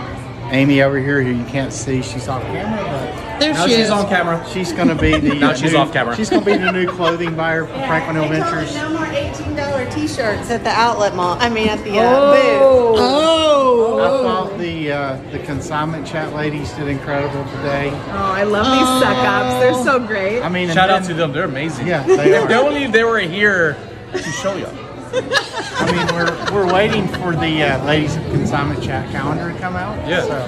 Amy over here, who you can't see, she's off camera, but There Now she she's is. on camera. she's going to be the Now she's new- off camera. She's going to be the new clothing buyer for Franklin Hill Ventures. No more eighteen dollar T-shirts at the outlet mall. I mean, at the uh, booth. Oh. I thought the uh, the consignment chat ladies did incredible today. Oh, I love these suck ups. They're so great. I mean, and Shout out then- to them. They're amazing. Yeah, they are. They only they were here to show you. I mean, we're we're waiting for the uh, ladies of consignment chat calendar to come out. Yeah. So,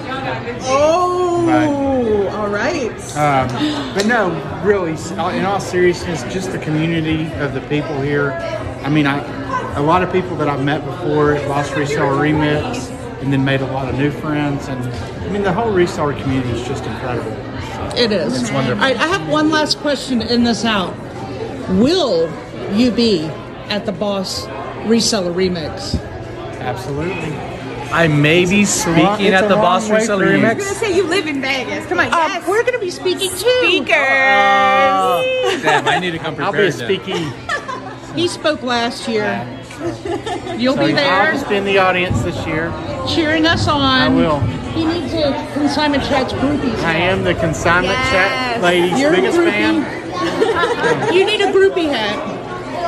Oh, all right. um, but no, really, in all seriousness, just the community of the people here. I mean, I a lot of people that I've met before at Boss Reseller Remix, and then made a lot of new friends. And I mean, the whole reseller community is just incredible. It is. It's wonderful. All right, I have one last question to end this out. Will you be at the Boss Reseller Remix? Absolutely. I may be speaking it's at the long Boss way Reseller for you. I'm Remix. gonna say you live in Vegas. Come on, yes. Um, we're going to be speaking too. speakers. Damn, I need to come prepared. I'll be then. speaking. He spoke last year. You'll So be I'll just be in the audience this year. cheering us on. I will. He needs a consignment chat's groupies. I am the consignment chat ladies' You're biggest groupie. fan. You need a groupie hat.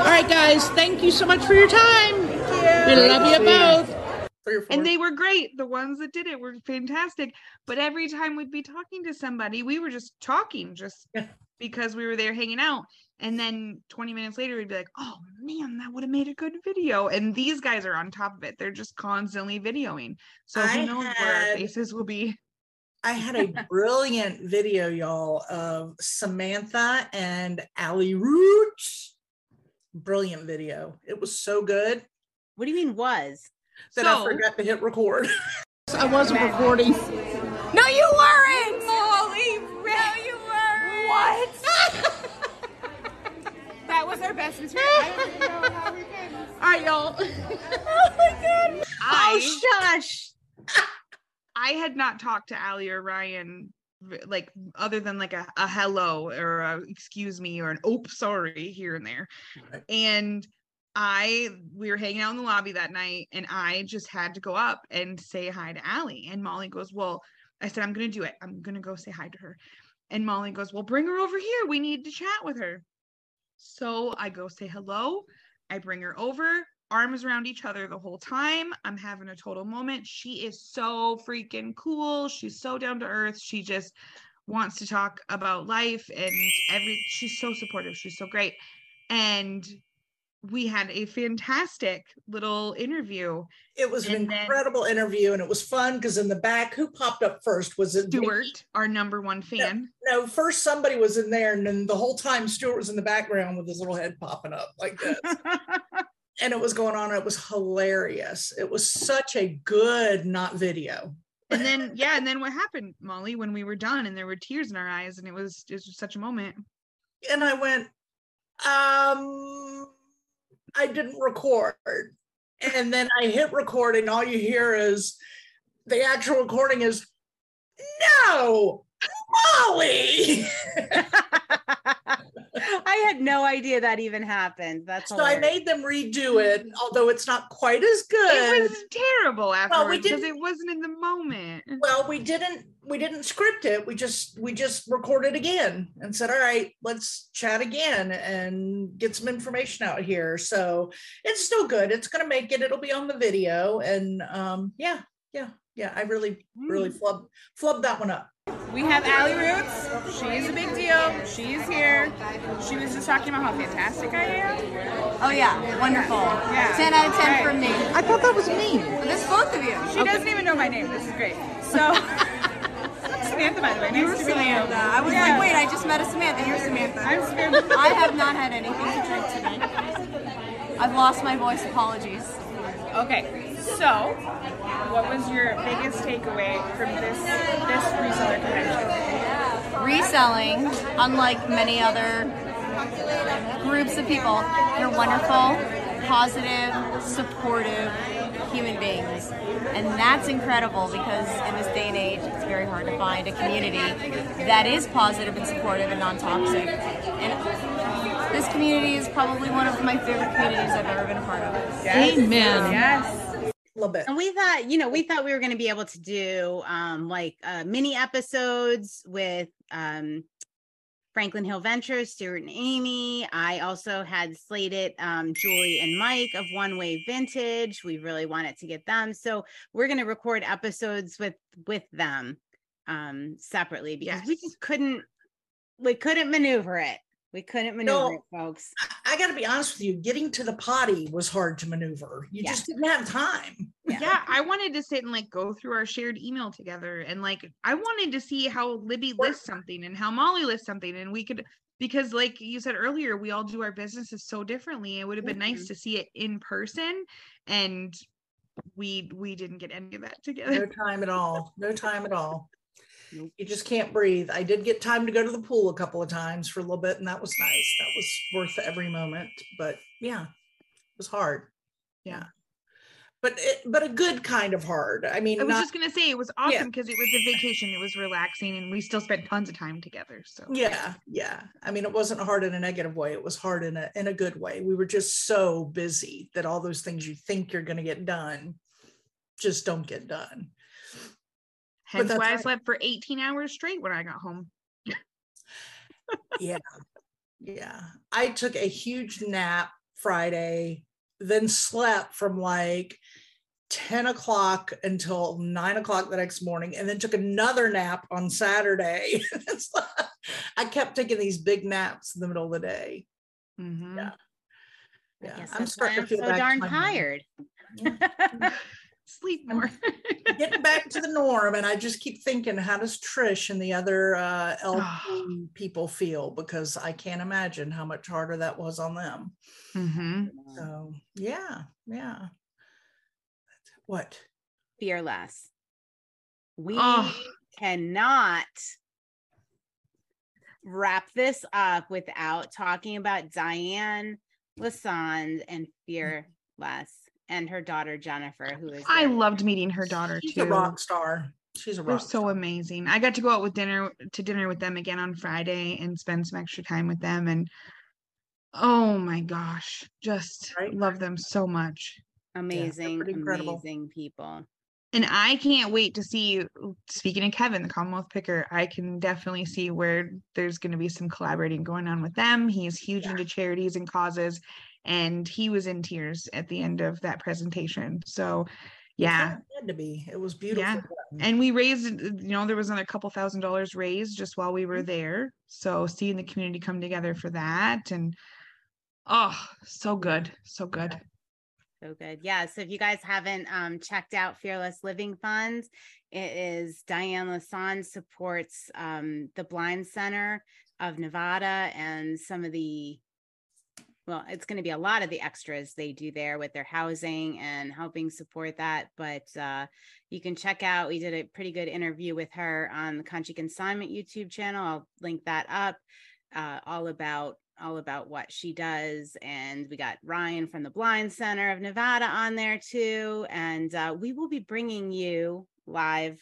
All right, guys. Thank you so much for your time. We love you both. Three or four. and they were great. The ones that did it were fantastic. But every time we'd be talking to somebody, we were just talking just Yeah. because we were there hanging out. And then 20 minutes later, we'd be like, oh man, that would have made a good video. And these guys are on top of it. They're just constantly videoing. So I who knows where our faces will be. I had a brilliant video, y'all, of Samantha and Allie Roots. Brilliant video. It was so good What do you mean was? that I forgot to hit record. I wasn't recording. No, you weren't! Molly, no, you weren't! What? That was our best material. I don't know how we can. All right, y'all. oh my god. Oh, I, shush. I had not talked to Allie or Ryan v- like other than like a, a hello or a excuse me or an oh sorry here and there. Right. And I we were hanging out in the lobby that night and I just had to go up and say hi to Allie. And Molly goes, Well, I said, I'm gonna do it. I'm gonna go say hi to her. And Molly goes, Well, bring her over here. We need to chat with her. So I go say hello. I bring her over, arms around each other the whole time. I'm having a total moment. She is so freaking cool. She's so down to earth. She just wants to talk about life and every she's so supportive. She's so great. And we had a fantastic little interview. It was an And then- incredible interview and it was fun because in the back, who popped up first? Was it Vicky? Stuart, our number one fan. No, first somebody was in there, and then the whole time Stuart was in the background with his little head popping up like this. and it was going on. and It was hilarious. It was such a good not video. And then yeah, and then what happened, Molly, when we were done and there were tears in our eyes and it was it was such a moment. And I went, um, I didn't record. And then I hit record, and all you hear is the actual recording is no, Molly. I had no idea that even happened. That's so I made them redo it, although it's not quite as good. It was terrible afterwards because didn't- it wasn't in the moment. well we didn't we didn't script it we just we just recorded again and said all right let's chat again and get some information out here so it's still good it's going to make it it'll be on the video and um yeah yeah yeah i really really mm. flubbed flubbed that one up We have Allie Roots. She's a big deal. She's here. She was just talking about how fantastic I am. Oh yeah, wonderful. Yeah. 10 out of 10 Right. from me. I thought that was me. This is both of you. She doesn't even know my name. This is great. So, Samantha, by the way. Nice You were to meet Samantha. you. I was Yeah. like, wait, I just met a Samantha. You're Samantha. I'm Samantha. I have not had anything to drink today. I've lost my voice. Apologies. Okay, so what was your biggest takeaway from this this reseller convention? Reselling, unlike many other groups of people, they're wonderful, positive, supportive human beings. And that's incredible because in this day and age, it's very hard to find a community that is positive and supportive and non toxic. And this community is probably one of my favorite communities I've ever been a part of. Yes. Amen. Yes. A little bit And we thought, you know, we thought we were going to be able to do um, like uh, mini episodes with um, Franklin Hill Ventures, Stuart and Amy. I also had slated um, Julie and Mike of One Way Vintage. We really wanted to get them, so we're going to record episodes with with them um, separately because we just couldn't we couldn't maneuver it. We couldn't maneuver No. it, folks. i got to be honest with you getting to the potty was hard to maneuver you Yeah. just didn't have time yeah. I wanted to sit and like go through our shared email together and like I wanted to see how Libby lists something and how Molly lists something and we could because like you said earlier, we all do our businesses so differently. It would have been nice mm-hmm. to see it in person and we we didn't get any of that together. no time at all no time at all Nope. you just can't breathe. I did get time to go to the pool a couple of times for a little bit and that was nice. That was worth every moment. But yeah it was hard. Yeah. But it, but a good kind of hard. I mean I was not, just gonna say it was awesome because it was a vacation, it was relaxing, and we still spent tons of time together. So. Yeah yeah. I mean it wasn't hard in a negative way. It was hard in a in a good way. We were just so busy that all those things you think you're going to get done just don't get done hence that's why I slept for 18 hours straight when I got home. yeah yeah i took a huge nap friday then slept from like 10 o'clock until 9 o'clock the next morning and then took another nap on saturday i kept taking these big naps in the middle of the day Mhm. Yeah. I Yeah, guess I'm starting to feel so darn tired. norm. tired. Sleep more. Getting back to the norm, and I just keep thinking, how does Trish and the other uh. LP people feel? Because I can't imagine how much harder that was on them. Mm-hmm. So yeah, yeah. What? Fearless. We Oh. cannot wrap this up without talking about Diane Lassonde and Fearless and her daughter Jennifer, who is I their- loved meeting her daughter She's too. a rock star. She's a rock. They're so star. amazing. I got to go out with dinner to dinner with them again on Friday and spend some extra time with them and oh my gosh, just Right? love them so much. amazing, pretty incredible. amazing people. And I can't wait to see speaking of Kevin, the Commonwealth picker, I can definitely see where there's going to be some collaborating going on with them. He's huge Yeah. into charities and causes and he was in tears at the end of that presentation. So yeah, had to be. It was beautiful. Yeah. and we raised you know there was another couple thousand dollars raised just while we were Mm-hmm. there so seeing the community come together for that and oh so good so good So good. Yeah. So if you guys haven't um, checked out Fearless Living Funds, it is Diane Lassonde supports um, the Blind Center of Nevada and some of the, well, it's going to be a lot of the extras they do there with their housing and helping support that. But uh, you can check out, we did a pretty good interview with her on the Country Consignment YouTube channel. I'll link that up. Uh, all about all about what she does. And we got Ryan from the Blind Center of Nevada on there too. And uh, we will be bringing you live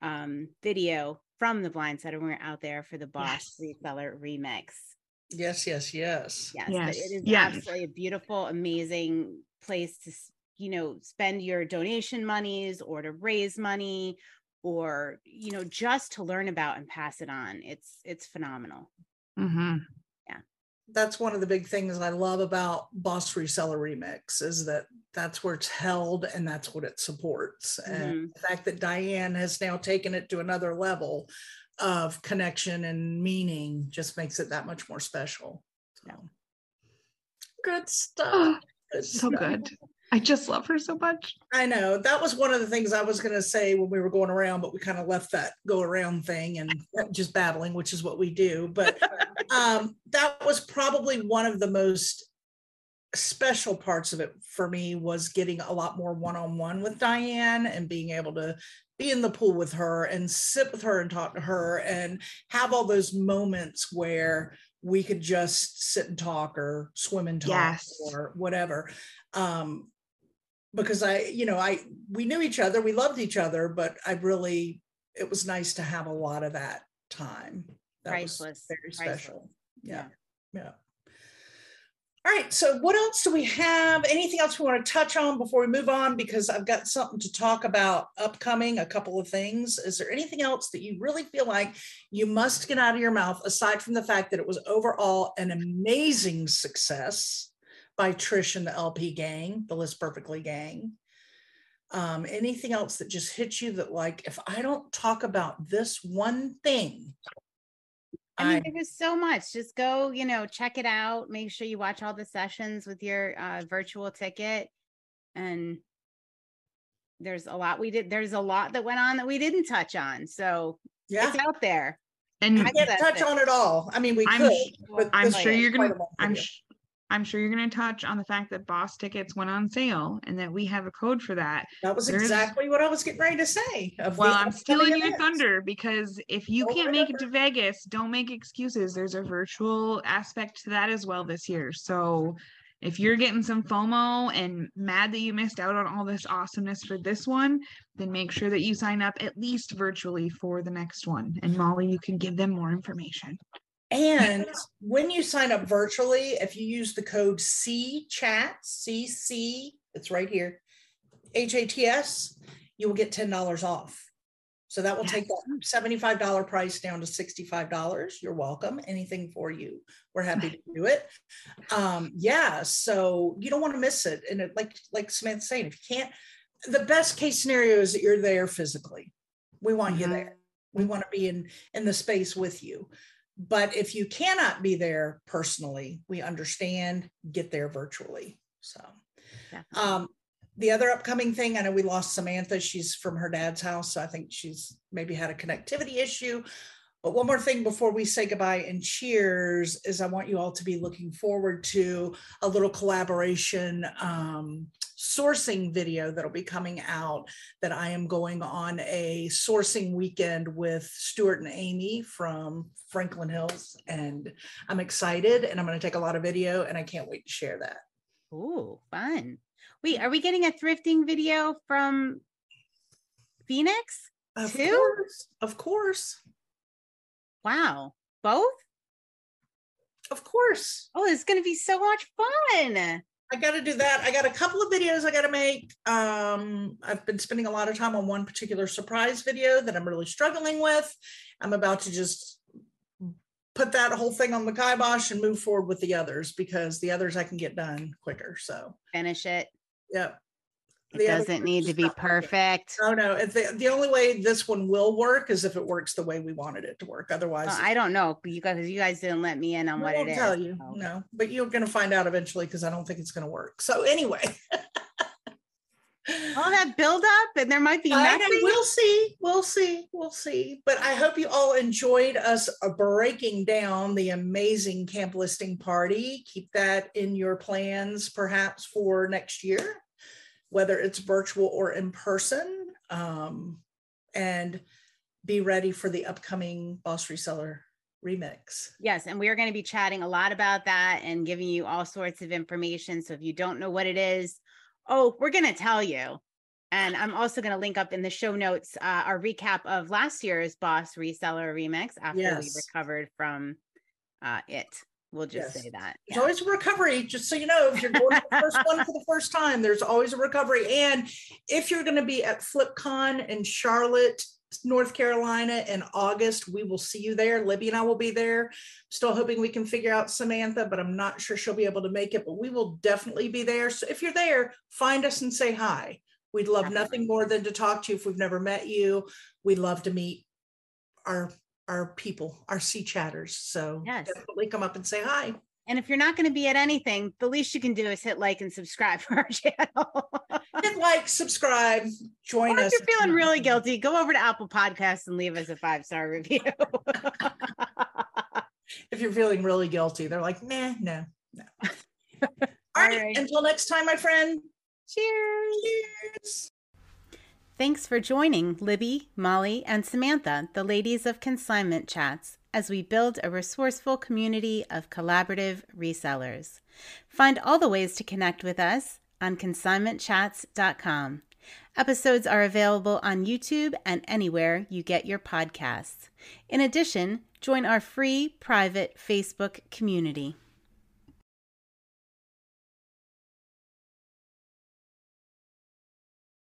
um, video from the Blind Center when we're out there for the Boss Yes. Reseller Remix. Yes, yes, yes. Yes, Yes, it is yes. absolutely a beautiful, amazing place to, you know, spend your donation monies or to raise money or, you know, just to learn about and pass it on. It's it's phenomenal. Mm-hmm. Yeah. That's one of the big things I love about Boss Reseller Remix is that that's where it's held and that's what it supports. And the fact that Diane has now taken it to another level of connection and meaning just makes it that much more special. Yeah. So, Good stuff. Good so stuff. good i just love her so much I know that was one of the things I was going to say when we were going around, but we kind of left that go around thing and just babbling, which is what we do. But um, that was probably one of the most special parts of it for me was getting a lot more one-on-one with Diane and being able to be in the pool with her and sit with her and talk to her and have all those moments where we could just sit and talk or swim and talk Yes. or whatever. Um, because I, you know, I we knew each other, we loved each other, but I really it was nice to have a lot of that time. That Priceless, was very priceless. special. Yeah. Yeah. All right. So what else do we have? Anything else we want to touch on before we move on? Because I've got something to talk about upcoming, a couple of things. Is there anything else that you really feel like you must get out of your mouth aside from the fact that it was overall an amazing success by Trish and the LP gang, the List Perfectly gang? Um, anything else that just hits you that like if I don't talk about this one thing, I mean, there was so much. Just go, you know, check it out. Make sure you watch all the sessions with your uh, virtual ticket. And there's a lot we did. There's a lot that went on that we didn't touch on. So yeah, it's out there. and I can't touch it. on it all. I mean, we I'm could. but i'm sure you're gonna i'm sh- i'm sure you're gonna touch on the fact that boss tickets went on sale and that we have a code for that That was there's- exactly what I was getting ready to say. Well, I'm stealing your thunder because if you Oh, can't make it to Vegas, don't make excuses. There's a virtual aspect to that as well this year. So if you're getting some FOMO and mad that you missed out on all this awesomeness for this one, then make sure that you sign up at least virtually for the next one. And Molly, you can give them more information. And when you sign up virtually, if you use the code C chat, CC, it's right here, HATS, you will get $10 off. So that will take that $75 price down to $65. You're welcome. Anything for you. We're happy to do it. Um, yeah, so you don't want to miss it. And it, like like Samantha's saying, if you can't, the best case scenario is that you're there physically. We want you Mhm. there. We want to be in in the space with you but if you cannot be there personally, we understand, get there virtually. So, um, the other upcoming thing, I know we lost Samantha. She's from her dad's house. So I think she's maybe had a connectivity issue. But one more thing before we say goodbye and cheers is I want you all to be looking forward to a little collaboration um, sourcing video that'll be coming out that I am going on a sourcing weekend with Stuart and Amy from Franklin Hills. And I'm excited and I'm going to take a lot of video and I can't wait to share that. Ooh, fun. Wait, are we getting a thrifting video from Phoenix? Of too? course. Of course. Wow. Both? Of course. Oh, it's going to be so much fun. I got to do that. I got a couple of videos I got to make. Um, I've been spending a lot of time on one particular surprise video that I'm really struggling with. I'm about to just put that whole thing on the kibosh and move forward with the others because the others I can get done quicker. So Finish it. Yep. It doesn't need to be perfect. Oh no, it's the, the only way this one will work is if it works the way we wanted it to work. Otherwise, Well, I don't know you guys, you guys didn't let me in on I what it is. tell you. No, but you're going to find out eventually because I don't think it's going to work. So anyway, All that build up, and there might be nothing. we'll see. We'll see. We'll see. But I hope you all enjoyed us uh, breaking down the amazing camp listing party. Keep that in your plans, perhaps for next year, whether it's virtual or in person. Um, and be ready for the upcoming Boss Reseller remix. Yes, and we are going to be chatting a lot about that and giving you all sorts of information. So if you don't know what it is, oh, we're going to tell you. And I'm also going to link up in the show notes uh, our recap of last year's Boss Reseller Remix after we recovered from uh, it. We'll just Yes. say that. There's Yeah. always a recovery, just so you know, if you're going to the first one for the first time, there's always a recovery. And if you're going to be at FlipCon in Charlotte, North Carolina in August, we will see you there. Libby and I will be there. Still hoping we can figure out Samantha, but I'm not sure she'll be able to make it, but we will definitely be there. So if you're there, find us and say hi. We'd love Definitely. nothing more than to talk to you if we've never met you. We'd love to meet our our people, our C Chatters. So Yes. definitely come up and say hi. And if you're not going to be at anything, the least you can do is hit like and subscribe for our channel. hit like, subscribe, join or if us. you're feeling really guilty, go over to Apple Podcasts and leave us a five star review. If you're feeling really guilty, they're like, nah, no, no. All right. right. Until next time, my friend. Cheers. Cheers. Thanks for joining Libby, Molly, and Samantha, the ladies of Consignment Chats, as we build a resourceful community of collaborative resellers. Find all the ways to connect with us on consignmentchats.com. Episodes are available on YouTube and anywhere you get your podcasts. In addition, join our free private Facebook community.